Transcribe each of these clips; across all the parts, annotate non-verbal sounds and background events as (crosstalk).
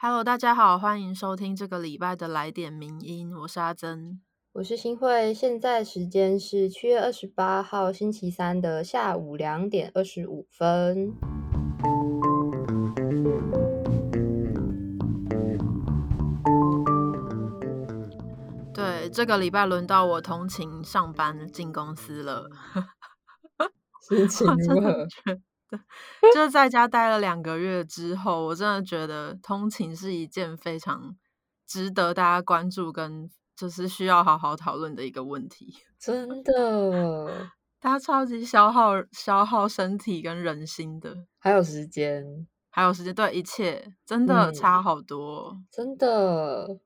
Hello，大家好，欢迎收听这个礼拜的来点名音，我是阿珍，我是新慧，现在时间是七月二十八号星期三的下午两点二十五分。对，这个礼拜轮到我通勤上班进公司了，(laughs) 心情如何？对，(laughs) 就是在家待了两个月之后，我真的觉得通勤是一件非常值得大家关注跟就是需要好好讨论的一个问题。真的，(laughs) 它超级消耗消耗身体跟人心的，还有时间，还有时间，对一切真的差好多，真的。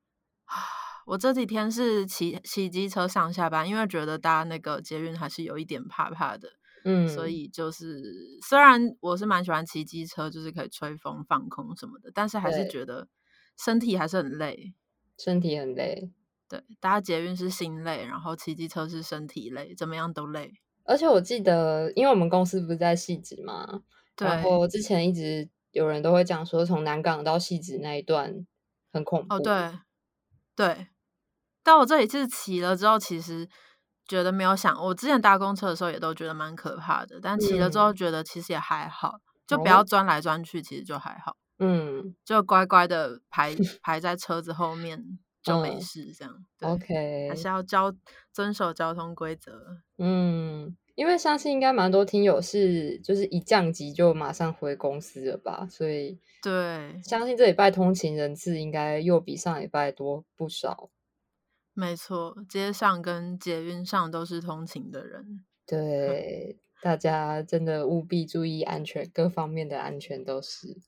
(sighs) 我这几天是骑骑机车上下班，因为觉得搭那个捷运还是有一点怕怕的。嗯，所以就是虽然我是蛮喜欢骑机车，就是可以吹风、放空什么的，但是还是觉得身体还是很累，身体很累。对，搭捷运是心累，然后骑机车是身体累，怎么样都累。而且我记得，因为我们公司不是在汐止嘛，然后之前一直有人都会讲说，从南港到汐止那一段很恐怖。哦，对，对。但我这一次骑了之后，其实。觉得没有想，我之前搭公车的时候也都觉得蛮可怕的，但骑了之后觉得其实也还好，就不要钻来钻去，其实就还好。嗯，就乖乖的排 (laughs) 排在车子后面就没事，这样。OK，还是要交遵守交通规则。嗯，因为相信应该蛮多听友是就是一降级就马上回公司了吧，所以对，相信这礼拜通勤人次应该又比上礼拜多不少。没错，街上跟捷运上都是通勤的人。对，大家真的务必注意安全，各方面的安全都是。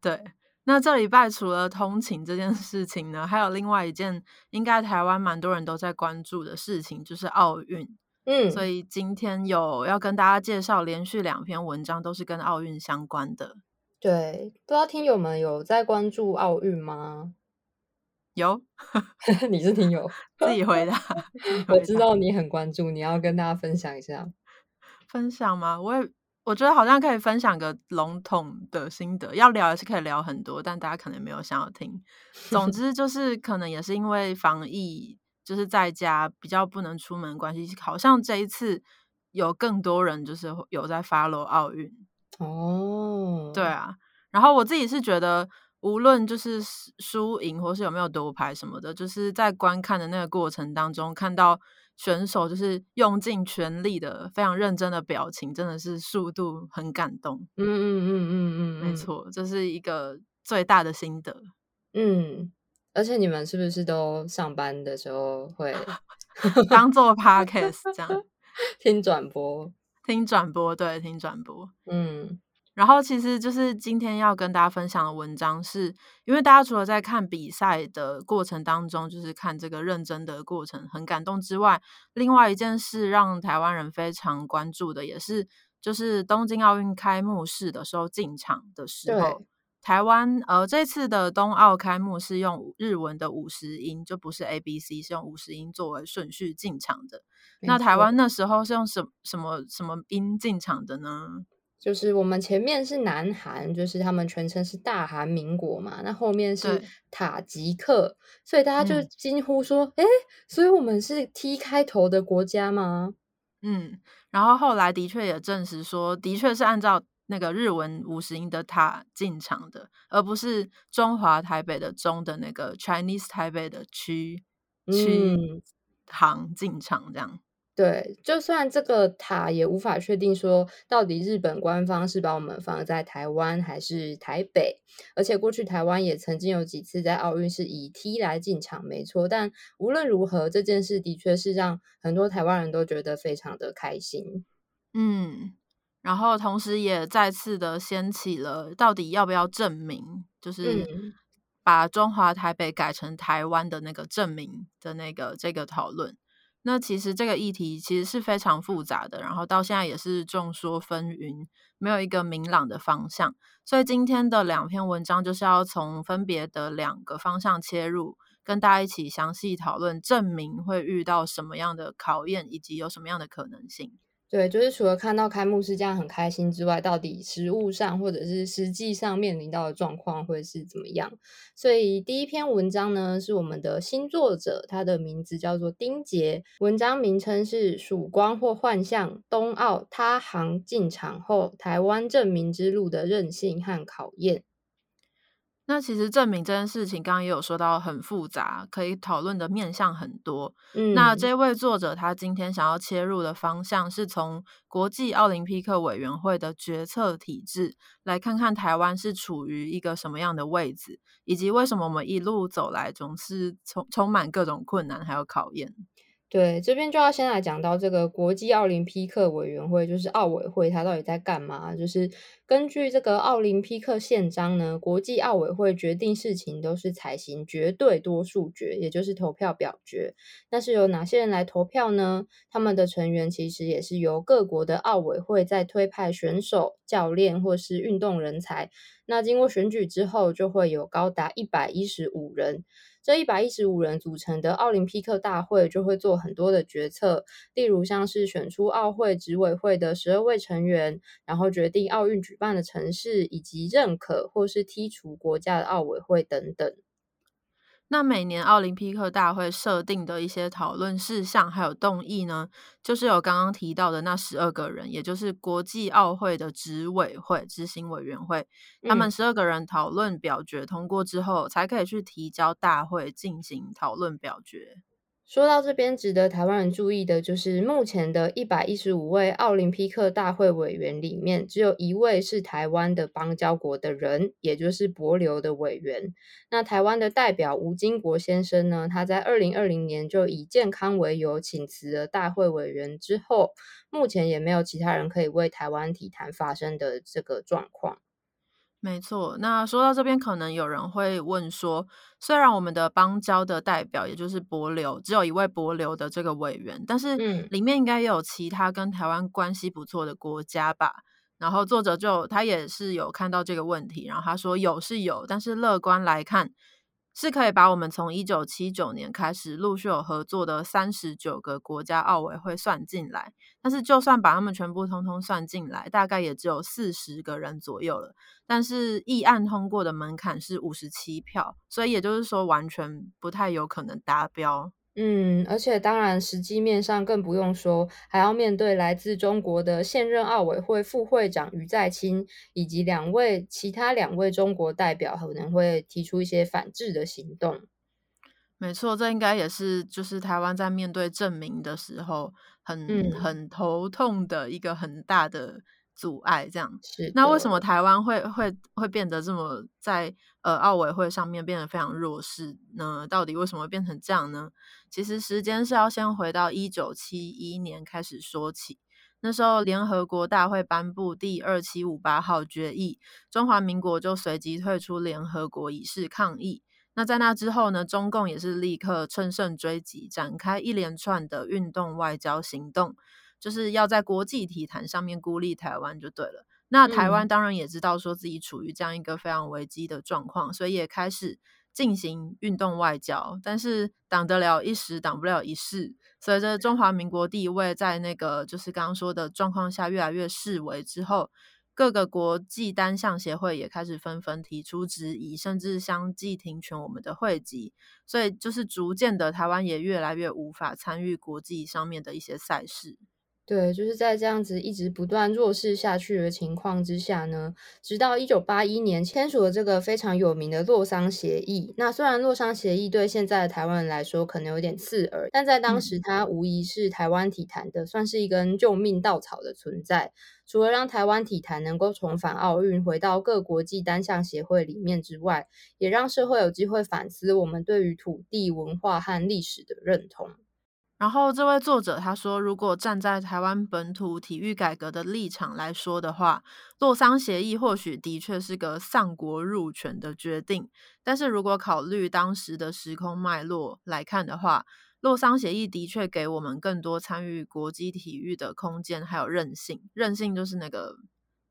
对，那这礼拜除了通勤这件事情呢，还有另外一件应该台湾蛮多人都在关注的事情，就是奥运。嗯，所以今天有要跟大家介绍连续两篇文章，都是跟奥运相关的。对，不知道听友们有在关注奥运吗？有，(laughs) 你是听友 (laughs) 自己回答。(laughs) 我知道你很关注，你要跟大家分享一下。分享吗？我也我觉得好像可以分享个笼统的心得，要聊也是可以聊很多，但大家可能没有想要听。总之就是可能也是因为防疫，就是在家比较不能出门关系，好像这一次有更多人就是有在 follow 奥运。哦，对啊。然后我自己是觉得。无论就是输赢，或是有没有夺牌什么的，就是在观看的那个过程当中，看到选手就是用尽全力的、非常认真的表情，真的是速度很感动。嗯嗯嗯嗯嗯，没错，这是一个最大的心得。嗯，而且你们是不是都上班的时候会 (laughs) 当做 (laughs) podcast 这样听转播？听转播，对，听转播。嗯。然后其实就是今天要跟大家分享的文章，是因为大家除了在看比赛的过程当中，就是看这个认真的过程很感动之外，另外一件事让台湾人非常关注的，也是就是东京奥运开幕式的时候进场的时候，台湾呃这次的冬奥开幕是用日文的五十音，就不是 A B C，是用五十音作为顺序进场的。那台湾那时候是用什什么什么音进场的呢？就是我们前面是南韩，就是他们全称是大韩民国嘛，那后面是塔吉克，所以大家就惊呼说：“哎，所以我们是 T 开头的国家吗？”嗯，然后后来的确也证实说，的确是按照那个日文五十音的塔进场的，而不是中华台北的中的那个 Chinese 台北的区区行进场这样。对，就算这个塔也无法确定说到底日本官方是把我们放在台湾还是台北，而且过去台湾也曾经有几次在奥运是以 T 来进场，没错。但无论如何，这件事的确是让很多台湾人都觉得非常的开心。嗯，然后同时也再次的掀起了到底要不要证明，就是把中华台北改成台湾的那个证明的那个这个讨论。那其实这个议题其实是非常复杂的，然后到现在也是众说纷纭，没有一个明朗的方向。所以今天的两篇文章就是要从分别的两个方向切入，跟大家一起详细讨论证明会遇到什么样的考验，以及有什么样的可能性。对，就是除了看到开幕式这样很开心之外，到底实物上或者是实际上面临到的状况会是怎么样？所以第一篇文章呢，是我们的新作者，他的名字叫做丁杰，文章名称是《曙光或幻象：冬奥他航进场后，台湾证明之路的韧性和考验》。那其实证明这件事情，刚刚也有说到很复杂，可以讨论的面向很多。嗯，那这位作者他今天想要切入的方向，是从国际奥林匹克委员会的决策体制，来看看台湾是处于一个什么样的位置，以及为什么我们一路走来总是充充满各种困难还有考验。对，这边就要先来讲到这个国际奥林匹克委员会，就是奥委会，它到底在干嘛？就是根据这个奥林匹克宪章呢，国际奥委会决定事情都是采行绝对多数决，也就是投票表决。那是由哪些人来投票呢？他们的成员其实也是由各国的奥委会在推派选手、教练或是运动人才。那经过选举之后，就会有高达一百一十五人。这一百一十五人组成的奥林匹克大会就会做很多的决策，例如像是选出奥会执委会的十二位成员，然后决定奥运举办的城市，以及认可或是剔除国家的奥委会等等。那每年奥林匹克大会设定的一些讨论事项还有动议呢，就是有刚刚提到的那十二个人，也就是国际奥会的执委会、执行委员会，他们十二个人讨论表决通过之后，才可以去提交大会进行讨论表决。说到这边，值得台湾人注意的就是，目前的一百一十五位奥林匹克大会委员里面，只有一位是台湾的邦交国的人，也就是博流的委员。那台湾的代表吴金国先生呢，他在二零二零年就以健康为由请辞了大会委员之后，目前也没有其他人可以为台湾体坛发生的这个状况。没错，那说到这边，可能有人会问说，虽然我们的邦交的代表，也就是博流，只有一位博流的这个委员，但是里面应该也有其他跟台湾关系不错的国家吧？然后作者就他也是有看到这个问题，然后他说有是有，但是乐观来看。是可以把我们从一九七九年开始陆续有合作的三十九个国家奥委会算进来，但是就算把他们全部通通算进来，大概也只有四十个人左右了。但是议案通过的门槛是五十七票，所以也就是说完全不太有可能达标。嗯，而且当然，实际面上更不用说，还要面对来自中国的现任奥委会副会长于在清，以及两位其他两位中国代表可能会提出一些反制的行动。没错，这应该也是就是台湾在面对证明的时候，很很头痛的一个很大的。阻碍这样，是那为什么台湾会会会变得这么在呃奥委会上面变得非常弱势呢？到底为什么会变成这样呢？其实时间是要先回到一九七一年开始说起，那时候联合国大会颁布第二七五八号决议，中华民国就随即退出联合国以示抗议。那在那之后呢，中共也是立刻乘胜追击，展开一连串的运动外交行动。就是要在国际体坛上面孤立台湾就对了。那台湾当然也知道说自己处于这样一个非常危机的状况，所以也开始进行运动外交。但是挡得了一时，挡不了一世。随着中华民国地位在那个就是刚刚说的状况下越来越示威之后，各个国际单项协会也开始纷纷提出质疑，甚至相继停权我们的会籍。所以就是逐渐的，台湾也越来越无法参与国际上面的一些赛事。对，就是在这样子一直不断弱势下去的情况之下呢，直到一九八一年签署了这个非常有名的洛桑协议。那虽然洛桑协议对现在的台湾人来说可能有点刺耳，但在当时它无疑是台湾体坛的算是一根救命稻草的存在。除了让台湾体坛能够重返奥运，回到各国际单项协会里面之外，也让社会有机会反思我们对于土地、文化和历史的认同。然后这位作者他说，如果站在台湾本土体育改革的立场来说的话，洛桑协议或许的确是个丧国入权的决定。但是如果考虑当时的时空脉络来看的话，洛桑协议的确给我们更多参与国际体育的空间，还有韧性。韧性就是那个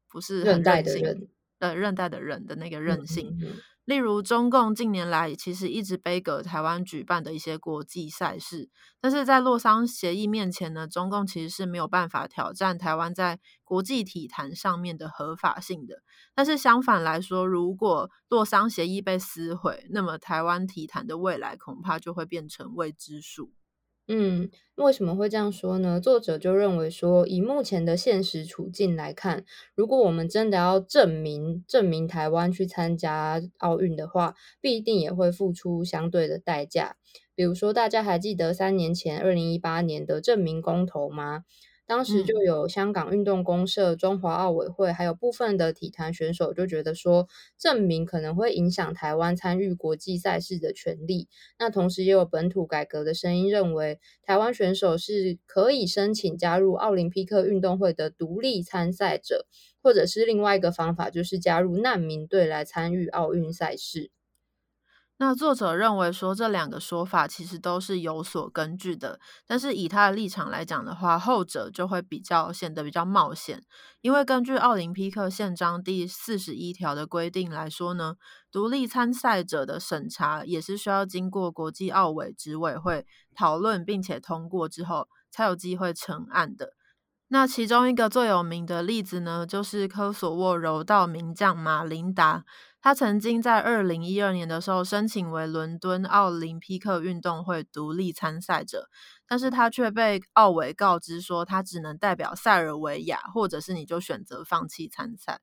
不是韧带的韧，呃，韧带的韧的那个韧性。例如，中共近年来其实一直背阁台湾举办的一些国际赛事，但是在洛桑协议面前呢，中共其实是没有办法挑战台湾在国际体坛上面的合法性的。但是相反来说，如果洛桑协议被撕毁，那么台湾体坛的未来恐怕就会变成未知数。嗯，为什么会这样说呢？作者就认为说，以目前的现实处境来看，如果我们真的要证明证明台湾去参加奥运的话，必定也会付出相对的代价。比如说，大家还记得三年前二零一八年的证明公投吗？当时就有香港运动公社、中华奥委会，还有部分的体坛选手就觉得说，证明可能会影响台湾参与国际赛事的权利。那同时也有本土改革的声音，认为台湾选手是可以申请加入奥林匹克运动会的独立参赛者，或者是另外一个方法，就是加入难民队来参与奥运赛事。那作者认为说这两个说法其实都是有所根据的，但是以他的立场来讲的话，后者就会比较显得比较冒险，因为根据奥林匹克宪章第四十一条的规定来说呢，独立参赛者的审查也是需要经过国际奥委执委会讨论并且通过之后才有机会成案的。那其中一个最有名的例子呢，就是科索沃柔道名将马琳达。他曾经在二零一二年的时候申请为伦敦奥林匹克运动会独立参赛者，但是他却被奥委告知说他只能代表塞尔维亚，或者是你就选择放弃参赛。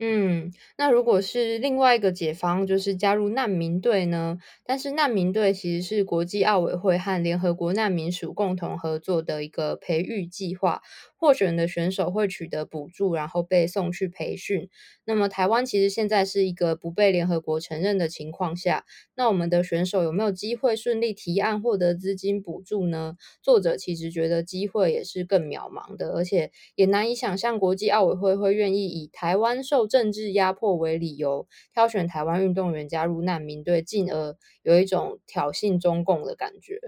嗯，那如果是另外一个解方，就是加入难民队呢？但是难民队其实是国际奥委会和联合国难民署共同合作的一个培育计划。获选的选手会取得补助，然后被送去培训。那么台湾其实现在是一个不被联合国承认的情况下，那我们的选手有没有机会顺利提案获得资金补助呢？作者其实觉得机会也是更渺茫的，而且也难以想象国际奥委会会愿意以台湾受政治压迫为理由挑选台湾运动员加入难民队，进而有一种挑衅中共的感觉。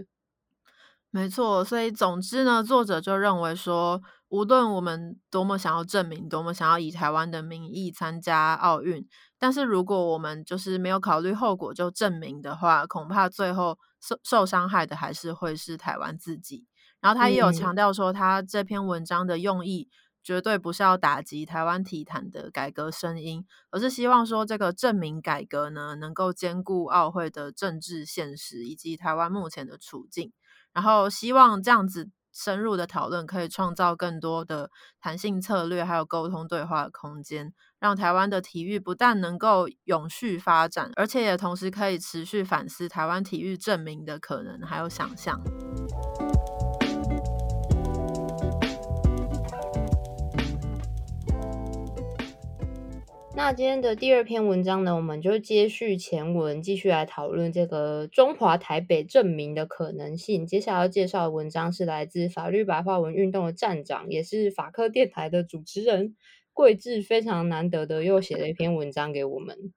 没错，所以总之呢，作者就认为说。无论我们多么想要证明，多么想要以台湾的名义参加奥运，但是如果我们就是没有考虑后果就证明的话，恐怕最后受受伤害的还是会是台湾自己。然后他也有强调说，他这篇文章的用意绝对不是要打击台湾体坛的改革声音，而是希望说这个证明改革呢，能够兼顾奥会的政治现实以及台湾目前的处境，然后希望这样子。深入的讨论可以创造更多的弹性策略，还有沟通对话的空间，让台湾的体育不但能够永续发展，而且也同时可以持续反思台湾体育证明的可能还有想象。那今天的第二篇文章呢，我们就接续前文，继续来讨论这个中华台北证明的可能性。接下来要介绍的文章是来自法律白话文运动的站长，也是法科电台的主持人桂智，非常难得的又写了一篇文章给我们。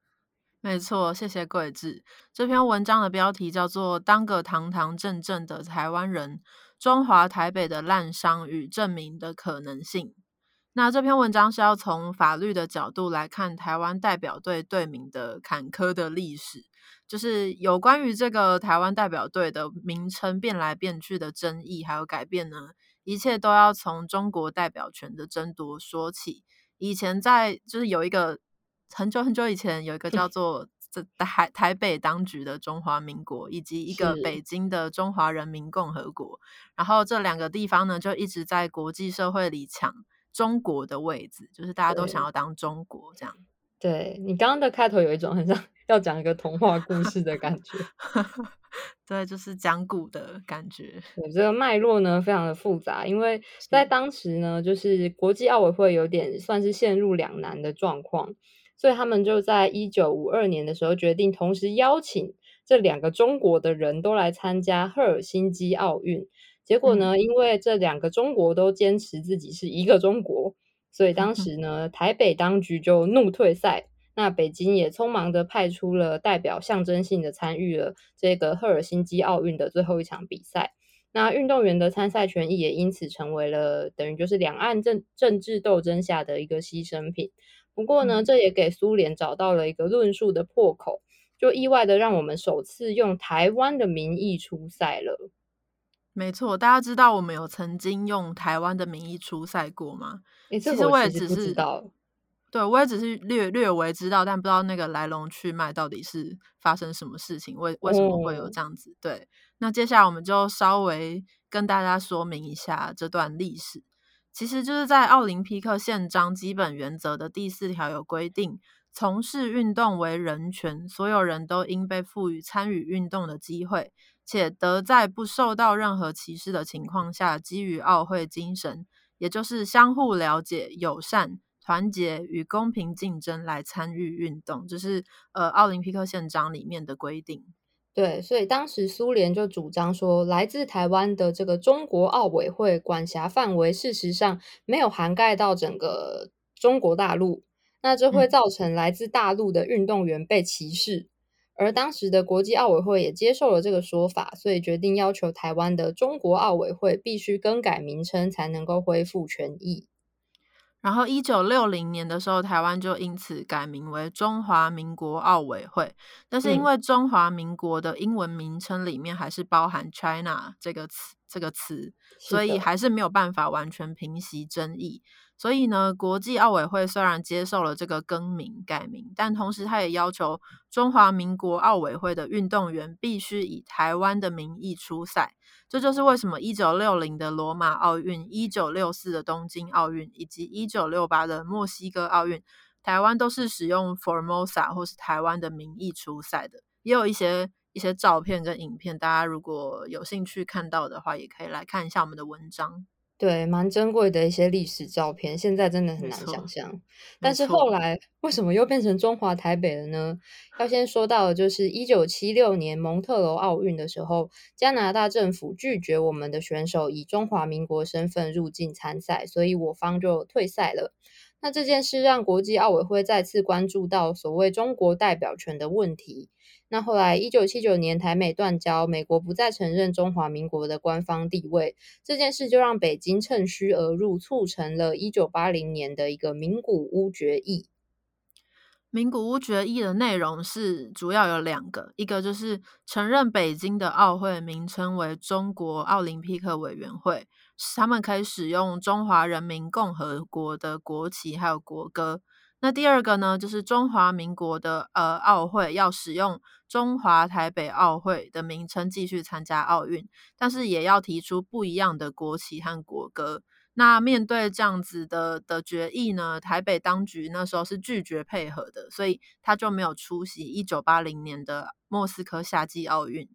没错，谢谢桂智。这篇文章的标题叫做《当个堂堂正正的台湾人：中华台北的滥觞与证明的可能性》。那这篇文章是要从法律的角度来看台湾代表队队名的坎坷的历史，就是有关于这个台湾代表队的名称变来变去的争议还有改变呢，一切都要从中国代表权的争夺说起。以前在就是有一个很久很久以前有一个叫做这台台北当局的中华民国，以及一个北京的中华人民共和国，然后这两个地方呢就一直在国际社会里抢。中国的位置，就是大家都想要当中国这样。对你刚刚的开头有一种很像要讲一个童话故事的感觉，(laughs) 对，就是讲古的感觉。我这个脉络呢非常的复杂，因为在当时呢，就是国际奥委会有点算是陷入两难的状况，所以他们就在一九五二年的时候决定同时邀请这两个中国的人都来参加赫尔辛基奥运。结果呢？因为这两个中国都坚持自己是一个中国，所以当 (laughs) 时呢，台北当局就怒退赛。那北京也匆忙的派出了代表，象征性的参与了这个赫尔辛基奥运的最后一场比赛。那运动员的参赛权益也因此成为了等于就是两岸政政治斗争下的一个牺牲品。不过呢，这也给苏联找到了一个论述的破口。就意外的让我们首次用台湾的名义出赛了。没错，大家知道我们有曾经用台湾的名义出赛过吗？其实我也只是知道，对我也只是略略微知道，但不知道那个来龙去脉到底是发生什么事情，为为什么会有这样子？对，那接下来我们就稍微跟大家说明一下这段历史。其实就是在奥林匹克宪章基本原则的第四条有规定，从事运动为人权，所有人都应被赋予参与运动的机会。且得在不受到任何歧视的情况下，基于奥会精神，也就是相互了解、友善、团结与公平竞争来参与运动，这是呃奥林匹克宪章里面的规定。对，所以当时苏联就主张说，来自台湾的这个中国奥委会管辖范围，事实上没有涵盖到整个中国大陆，那这会造成来自大陆的运动员被歧视。而当时的国际奥委会也接受了这个说法，所以决定要求台湾的中国奥委会必须更改名称，才能够恢复权益。然后，一九六零年的时候，台湾就因此改名为中华民国奥委会。但是，因为中华民国的英文名称里面还是包含 China 这个词，这个词，所以还是没有办法完全平息争议。所以呢，国际奥委会虽然接受了这个更名改名，但同时他也要求中华民国奥委会的运动员必须以台湾的名义出赛。这就是为什么一九六零的罗马奥运、一九六四的东京奥运以及一九六八的墨西哥奥运，台湾都是使用 Formosa 或是台湾的名义出赛的。也有一些一些照片跟影片，大家如果有兴趣看到的话，也可以来看一下我们的文章。对，蛮珍贵的一些历史照片，现在真的很难想象。但是后来为什么又变成中华台北了呢？要先说到的就是一九七六年蒙特娄奥运的时候，加拿大政府拒绝我们的选手以中华民国身份入境参赛，所以我方就退赛了。那这件事让国际奥委会再次关注到所谓中国代表权的问题。那后来，一九七九年台美断交，美国不再承认中华民国的官方地位，这件事就让北京趁虚而入，促成了一九八零年的一个名古屋决议。名古屋决议的内容是主要有两个，一个就是承认北京的奥会名称为中国奥林匹克委员会，他们可以使用中华人民共和国的国旗还有国歌。那第二个呢，就是中华民国的呃奥会要使用中华台北奥会的名称继续参加奥运，但是也要提出不一样的国旗和国歌。那面对这样子的的决议呢，台北当局那时候是拒绝配合的，所以他就没有出席一九八零年的莫斯科夏季奥运。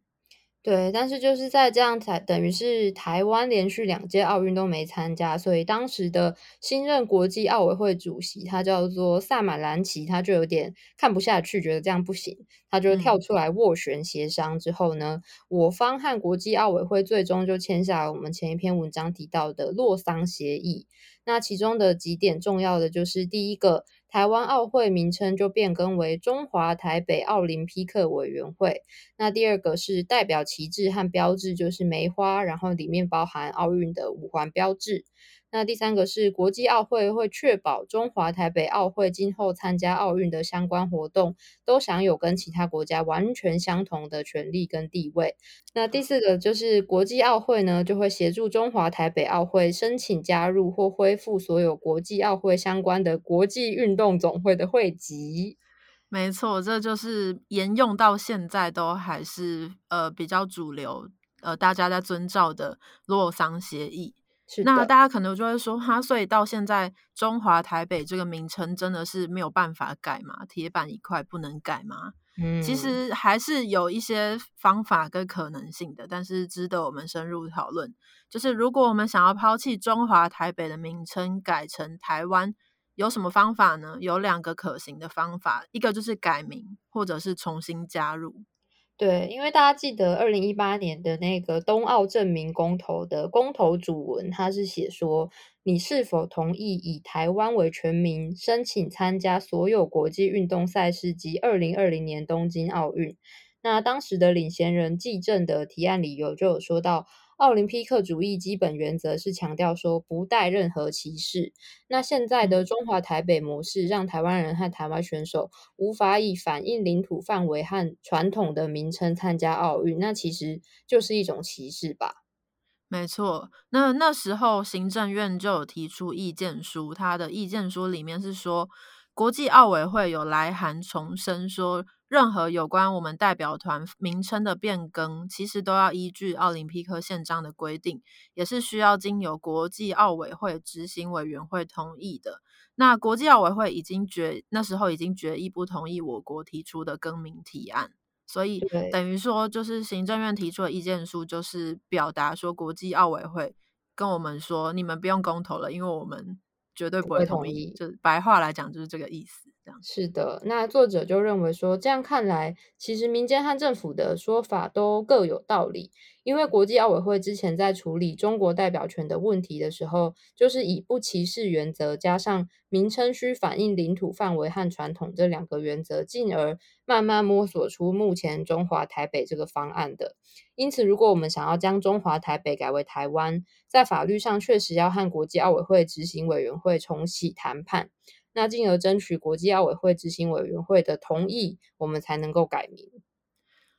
对，但是就是在这样才等于是台湾连续两届奥运都没参加，所以当时的新任国际奥委会主席他叫做萨马兰奇，他就有点看不下去，觉得这样不行，他就跳出来斡旋协商之后呢，我方和国际奥委会最终就签下了我们前一篇文章提到的洛桑协议。那其中的几点重要的就是第一个。台湾奥会名称就变更为中华台北奥林匹克委员会。那第二个是代表旗帜和标志，就是梅花，然后里面包含奥运的五环标志。那第三个是国际奥会会确保中华台北奥会今后参加奥运的相关活动都享有跟其他国家完全相同的权利跟地位。那第四个就是国际奥会呢，就会协助中华台北奥会申请加入或恢复所有国际奥会相关的国际运动总会的会籍。没错，这就是沿用到现在都还是呃比较主流，呃大家在遵照的洛桑协议。那大家可能就会说，哈，所以到现在中华台北这个名称真的是没有办法改吗？铁板一块不能改吗？嗯，其实还是有一些方法跟可能性的，但是值得我们深入讨论。就是如果我们想要抛弃中华台北的名称，改成台湾，有什么方法呢？有两个可行的方法，一个就是改名，或者是重新加入。对，因为大家记得二零一八年的那个冬奥证明公投的公投主文，它是写说你是否同意以台湾为全名申请参加所有国际运动赛事及二零二零年东京奥运。那当时的领衔人纪政的提案理由就有说到，奥林匹克主义基本原则是强调说不带任何歧视。那现在的中华台北模式，让台湾人和台湾选手无法以反映领土范围和传统的名称参加奥运，那其实就是一种歧视吧。没错，那那时候行政院就有提出意见书，他的意见书里面是说，国际奥委会有来函重申说，任何有关我们代表团名称的变更，其实都要依据奥林匹克宪章的规定，也是需要经由国际奥委会执行委员会同意的。那国际奥委会已经决那时候已经决议不同意我国提出的更名提案。所以等于说，就是行政院提出的意见书，就是表达说，国际奥委会跟我们说，你们不用公投了，因为我们绝对不会同意。就是白话来讲，就是这个意思。是的。那作者就认为说，这样看来，其实民间和政府的说法都各有道理。因为国际奥委会之前在处理中国代表权的问题的时候，就是以不歧视原则加上名称需反映领土范围和传统这两个原则，进而慢慢摸索出目前中华台北这个方案的。因此，如果我们想要将中华台北改为台湾，在法律上确实要和国际奥委会执行委员会重启谈判，那进而争取国际奥委会执行委员会的同意，我们才能够改名。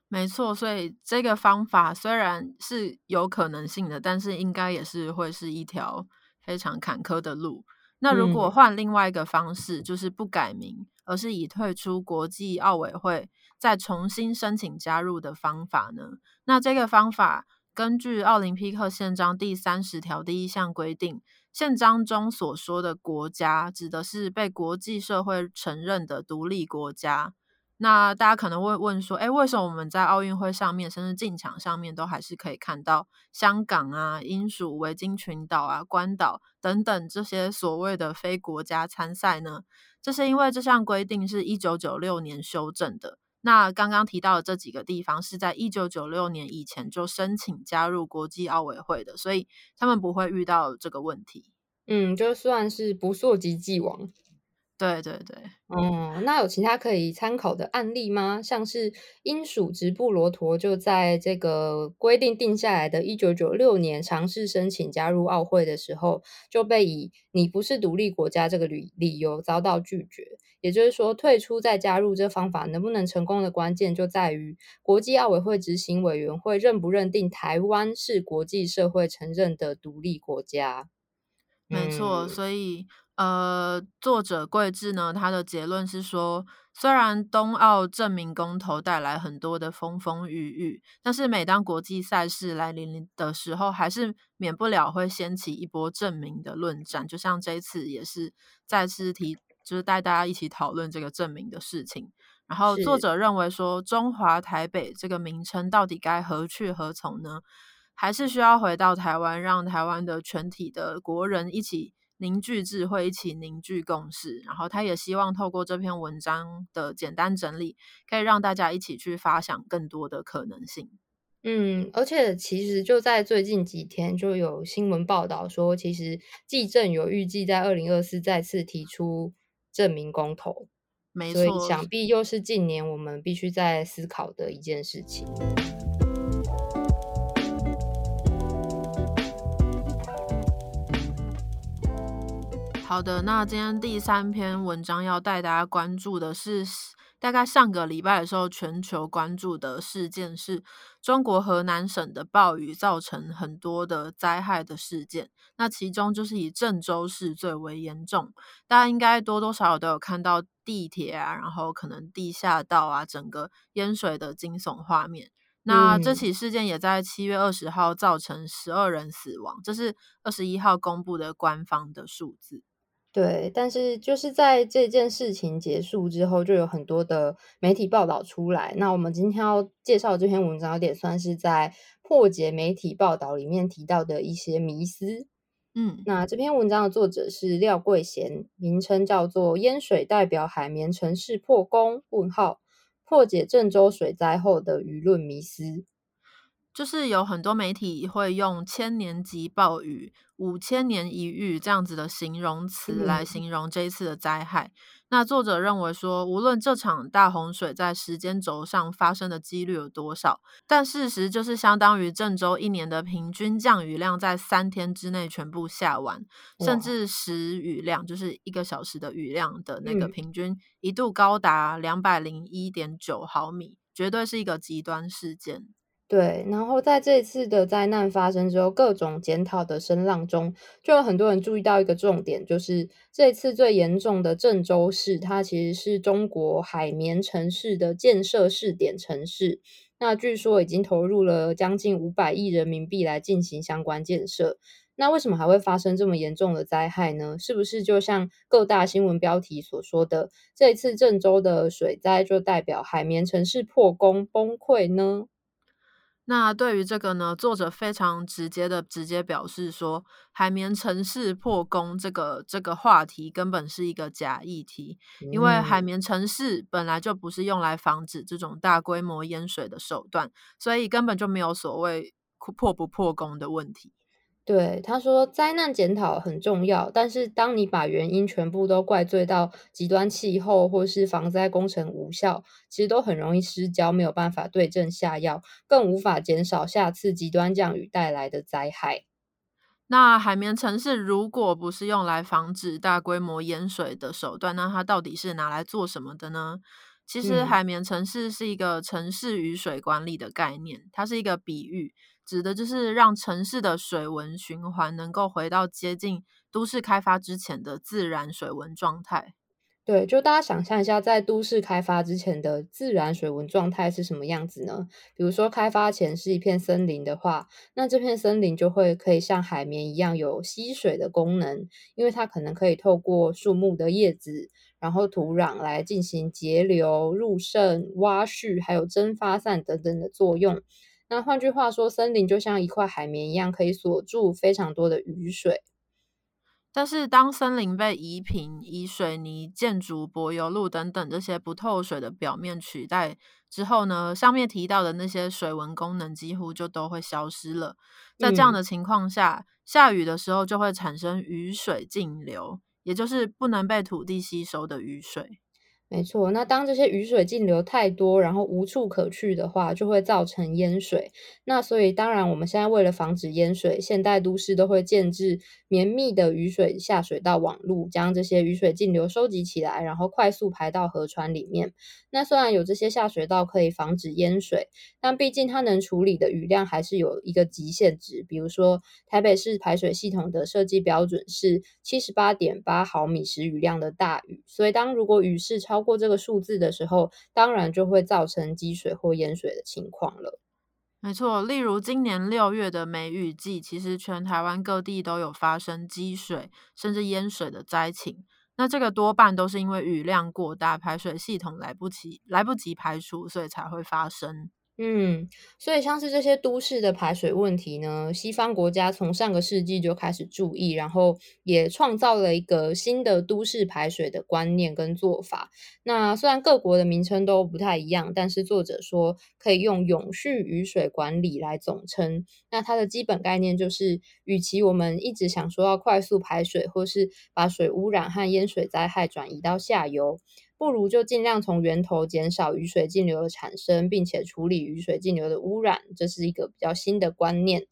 没错，所以这个方法虽然是有可能性的，但是应该也是会是一条非常坎坷的路。那如果换另外一个方式，就是不改名，而是以退出国际奥委会再重新申请加入的方法呢？那这个方法根据奥林匹克宪章第三十条第一项规定，宪章中所说的国家，指的是被国际社会承认的独立国家。那大家可能会问说，哎，为什么我们在奥运会上面，甚至进场上面，都还是可以看到香港啊、英属维京群岛啊、关岛等等这些所谓的非国家参赛呢？这是因为这项规定是一九九六年修正的。那刚刚提到的这几个地方是在一九九六年以前就申请加入国际奥委会的，所以他们不会遇到这个问题。嗯，就算是不溯及既往。对对对，嗯，那有其他可以参考的案例吗？像是英属直布罗陀就在这个规定定下来的1996年尝试申请加入奥会的时候，就被以你不是独立国家这个理理由遭到拒绝。也就是说，退出再加入这方法能不能成功的关键就在于国际奥委会执行委员会认不认定台湾是国际社会承认的独立国家。没错，所以。呃，作者桂智呢，他的结论是说，虽然冬奥证明公投带来很多的风风雨雨，但是每当国际赛事来临的时候，还是免不了会掀起一波证明的论战。就像这一次也是再次提，就是带大家一起讨论这个证明的事情。然后作者认为说，中华台北这个名称到底该何去何从呢？还是需要回到台湾，让台湾的全体的国人一起。凝聚智慧，一起凝聚共识。然后，他也希望透过这篇文章的简单整理，可以让大家一起去发想更多的可能性。嗯，而且其实就在最近几天，就有新闻报道说，其实纪政有预计在二零二四再次提出证明公投。没错，想必又是近年我们必须在思考的一件事情。好的，那今天第三篇文章要带大家关注的是，大概上个礼拜的时候，全球关注的事件是中国河南省的暴雨造成很多的灾害的事件。那其中就是以郑州市最为严重，大家应该多多少少都有看到地铁啊，然后可能地下道啊，整个淹水的惊悚画面。那这起事件也在七月二十号造成十二人死亡，这是二十一号公布的官方的数字。对，但是就是在这件事情结束之后，就有很多的媒体报道出来。那我们今天要介绍这篇文章，有点算是在破解媒体报道里面提到的一些迷思。嗯，那这篇文章的作者是廖桂贤，名称叫做《淹水代表海绵城市破功？问号破解郑州水灾后的舆论迷思》。就是有很多媒体会用“千年级暴雨”“五千年一遇”这样子的形容词来形容这一次的灾害。那作者认为说，无论这场大洪水在时间轴上发生的几率有多少，但事实就是相当于郑州一年的平均降雨量在三天之内全部下完，甚至时雨量就是一个小时的雨量的那个平均一度高达两百零一点九毫米，绝对是一个极端事件。对，然后在这次的灾难发生之后，各种检讨的声浪中，就有很多人注意到一个重点，就是这次最严重的郑州市，它其实是中国海绵城市的建设试点城市。那据说已经投入了将近五百亿人民币来进行相关建设。那为什么还会发生这么严重的灾害呢？是不是就像各大新闻标题所说的，这一次郑州的水灾就代表海绵城市破功崩溃呢？那对于这个呢，作者非常直接的直接表示说，海绵城市破功这个这个话题根本是一个假议题，因为海绵城市本来就不是用来防止这种大规模淹水的手段，所以根本就没有所谓破不破功的问题。对他说，灾难检讨很重要，但是当你把原因全部都怪罪到极端气候或是防灾工程无效，其实都很容易失焦，没有办法对症下药，更无法减少下次极端降雨带来的灾害。那海绵城市如果不是用来防止大规模淹水的手段，那它到底是拿来做什么的呢？其实，海绵城市是一个城市雨水管理的概念，它是一个比喻。指的就是让城市的水文循环能够回到接近都市开发之前的自然水文状态。对，就大家想象一下，在都市开发之前的自然水文状态是什么样子呢？比如说，开发前是一片森林的话，那这片森林就会可以像海绵一样有吸水的功能，因为它可能可以透过树木的叶子，然后土壤来进行节流、入渗、挖蓄，还有蒸发散等等的作用。那换句话说，森林就像一块海绵一样，可以锁住非常多的雨水。但是，当森林被移平，以水泥、建筑、柏油路等等这些不透水的表面取代之后呢？上面提到的那些水文功能几乎就都会消失了。在这样的情况下，下雨的时候就会产生雨水径流，也就是不能被土地吸收的雨水。没错，那当这些雨水径流太多，然后无处可去的话，就会造成淹水。那所以，当然我们现在为了防止淹水，现代都市都会建置绵密的雨水下水道网路，将这些雨水径流收集起来，然后快速排到河川里面。那虽然有这些下水道可以防止淹水，但毕竟它能处理的雨量还是有一个极限值。比如说，台北市排水系统的设计标准是七十八点八毫米时雨量的大雨，所以当如果雨势超超过这个数字的时候，当然就会造成积水或淹水的情况了。没错，例如今年六月的梅雨季，其实全台湾各地都有发生积水甚至淹水的灾情。那这个多半都是因为雨量过大，排水系统来不及来不及排除，所以才会发生。嗯，所以像是这些都市的排水问题呢，西方国家从上个世纪就开始注意，然后也创造了一个新的都市排水的观念跟做法。那虽然各国的名称都不太一样，但是作者说可以用永续雨水管理来总称。那它的基本概念就是，与其我们一直想说要快速排水，或是把水污染和淹水灾害转移到下游。不如就尽量从源头减少雨水径流的产生，并且处理雨水径流的污染，这是一个比较新的观念。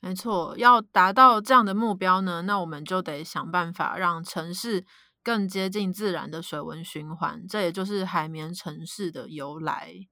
没错，要达到这样的目标呢，那我们就得想办法让城市更接近自然的水文循环，这也就是海绵城市的由来。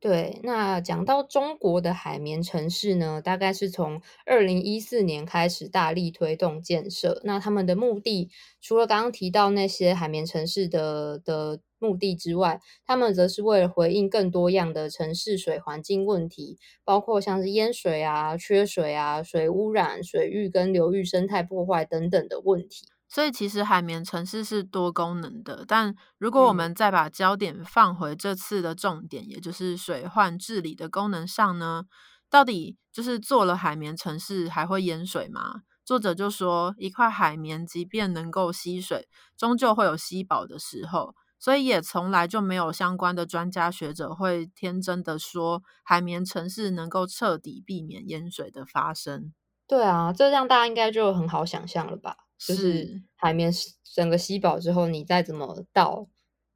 对，那讲到中国的海绵城市呢，大概是从二零一四年开始大力推动建设。那他们的目的，除了刚刚提到那些海绵城市的的目的之外，他们则是为了回应更多样的城市水环境问题，包括像是淹水啊、缺水啊、水污染、水域跟流域生态破坏等等的问题。所以其实海绵城市是多功能的，但如果我们再把焦点放回这次的重点，也就是水患治理的功能上呢，到底就是做了海绵城市还会淹水吗？作者就说，一块海绵即便能够吸水，终究会有吸饱的时候。所以也从来就没有相关的专家学者会天真的说海绵城市能够彻底避免淹水的发生。对啊，这样大家应该就很好想象了吧？就是是海绵整个吸饱之后，你再怎么倒，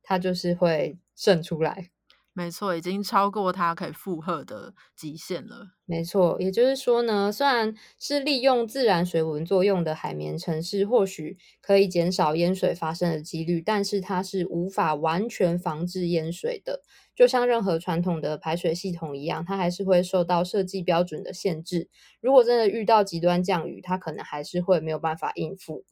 它就是会渗出来。没错，已经超过它可以负荷的极限了。没错，也就是说呢，虽然是利用自然水文作用的海绵城市，或许可以减少淹水发生的几率，但是它是无法完全防治淹水的。就像任何传统的排水系统一样，它还是会受到设计标准的限制。如果真的遇到极端降雨，它可能还是会没有办法应付。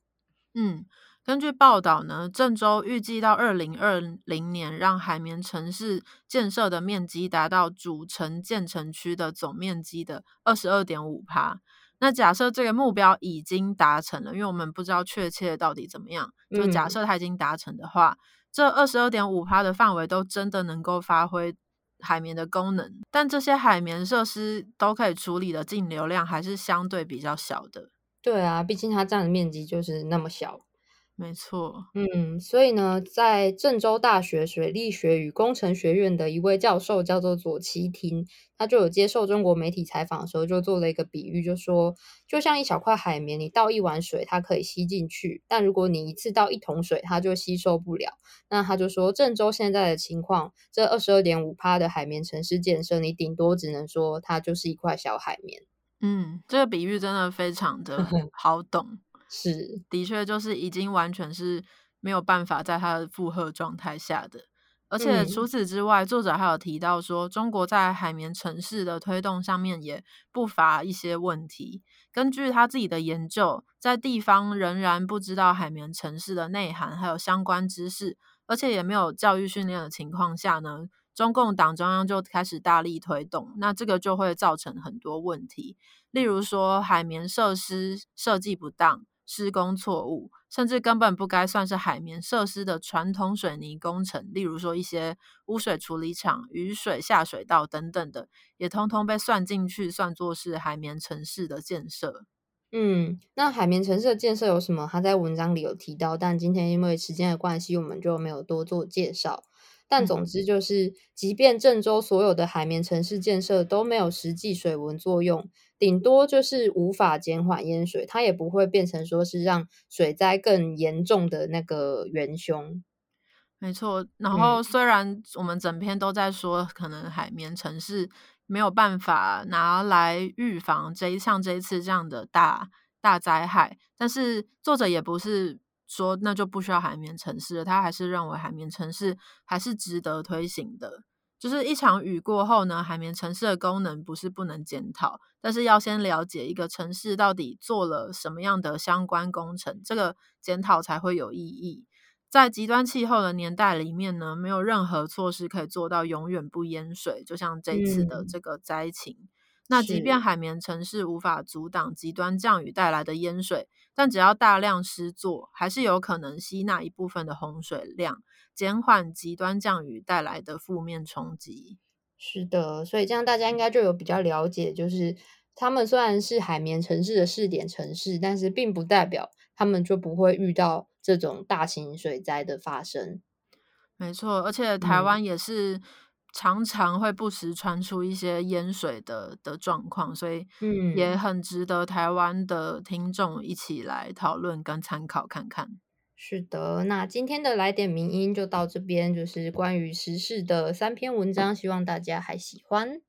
嗯，根据报道呢，郑州预计到二零二零年让海绵城市建设的面积达到主城建成区的总面积的二十二点五趴。那假设这个目标已经达成了，因为我们不知道确切到底怎么样，就假嗯设它已经达成的话，这二十二点五趴的范围都真的能够发挥海绵的功能，但这些海绵设施都可以处理的净流量还是相对比较小的。对啊，毕竟它占的面积就是那么小。没错，嗯，所以呢，在郑州大学水利学与工程学院的一位教授叫做左奇廷，他就有接受中国媒体采访的时候，就做了一个比喻，就说就像一小块海绵，你倒一碗水，它可以吸进去，但如果你一次倒一桶水，它就吸收不了。那他就说，郑州现在的情况，这二十二点五趴的海绵城市建设，你顶多只能说它就是一块小海绵。嗯，这个比喻真的非常的 (laughs) 好懂，是，的确就是已经完全是没有办法在它的负荷状态下的。而且除嗯此之外，作者还有提到说，中国在海绵城市的推动上面也不乏一些问题。根据他自己的研究，在地方仍然不知道海绵城市的内涵还有相关知识，而且也没有教育训练的情况下呢，中共党中央就开始大力推动，那这个就会造成很多问题，例如说海绵设施设计不当、施工错误，甚至根本不该算是海绵设施的传统水泥工程，例如说一些污水处理厂、雨水下水道等等的，也通通被算进去，算作是海绵城市的建设。嗯，那海绵城市的建设有什么？他在文章里有提到，但今天因为时间的关系，我们就没有多做介绍。但嗯总之就是，即便郑州所有的海绵城市建设都没有实际水文作用，顶多就是无法减缓淹水，它也不会变成说是让水灾更严重的那个元凶。没错，然嗯后虽然我们整篇都在说，可能海绵城市没有办法拿来预防这一像这一次这样的大大灾害，但是作者也不是说那就不需要海绵城市了，他还是认为海绵城市还是值得推行的。就是一场雨过后呢，海绵城市的功能不是不能检讨，但是要先了解一个城市到底做了什么样的相关工程，这个检讨才会有意义。在极端气候的年代里面呢，没有任何措施可以做到永远不淹水，就像这次的嗯这个灾情。那即便海绵城市无法阻挡极端降雨带来的淹水，但只要大量施作，还是有可能吸纳一部分的洪水量，减缓极端降雨带来的负面冲击。是的，所以这样大家应该就有比较了解，就是他们虽然是海绵城市的试点城市，但是并不代表他们就不会遇到这种大型水灾的发生。没错，而且台嗯湾也是常常会不时传出一些淹水的的状况，所以也嗯，很值得台湾的听众一起来讨论跟参考看看。是的。那今天的来点名音就到这边，就是关于时事的三篇文章，希望大家还喜欢。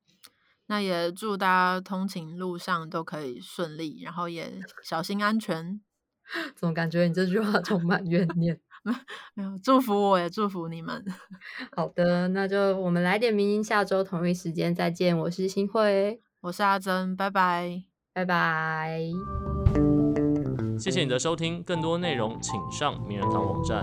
那也祝大家通勤路上都可以顺利，然后也小心安全。(laughs) 怎么感觉你这句话充满怨念？(laughs) 祝福我也祝福你们。(laughs) 好的那就我们来点名下周同一时间再见我是新会我是阿珍拜拜。拜拜。谢谢你的收听更多内容请上名人堂网站。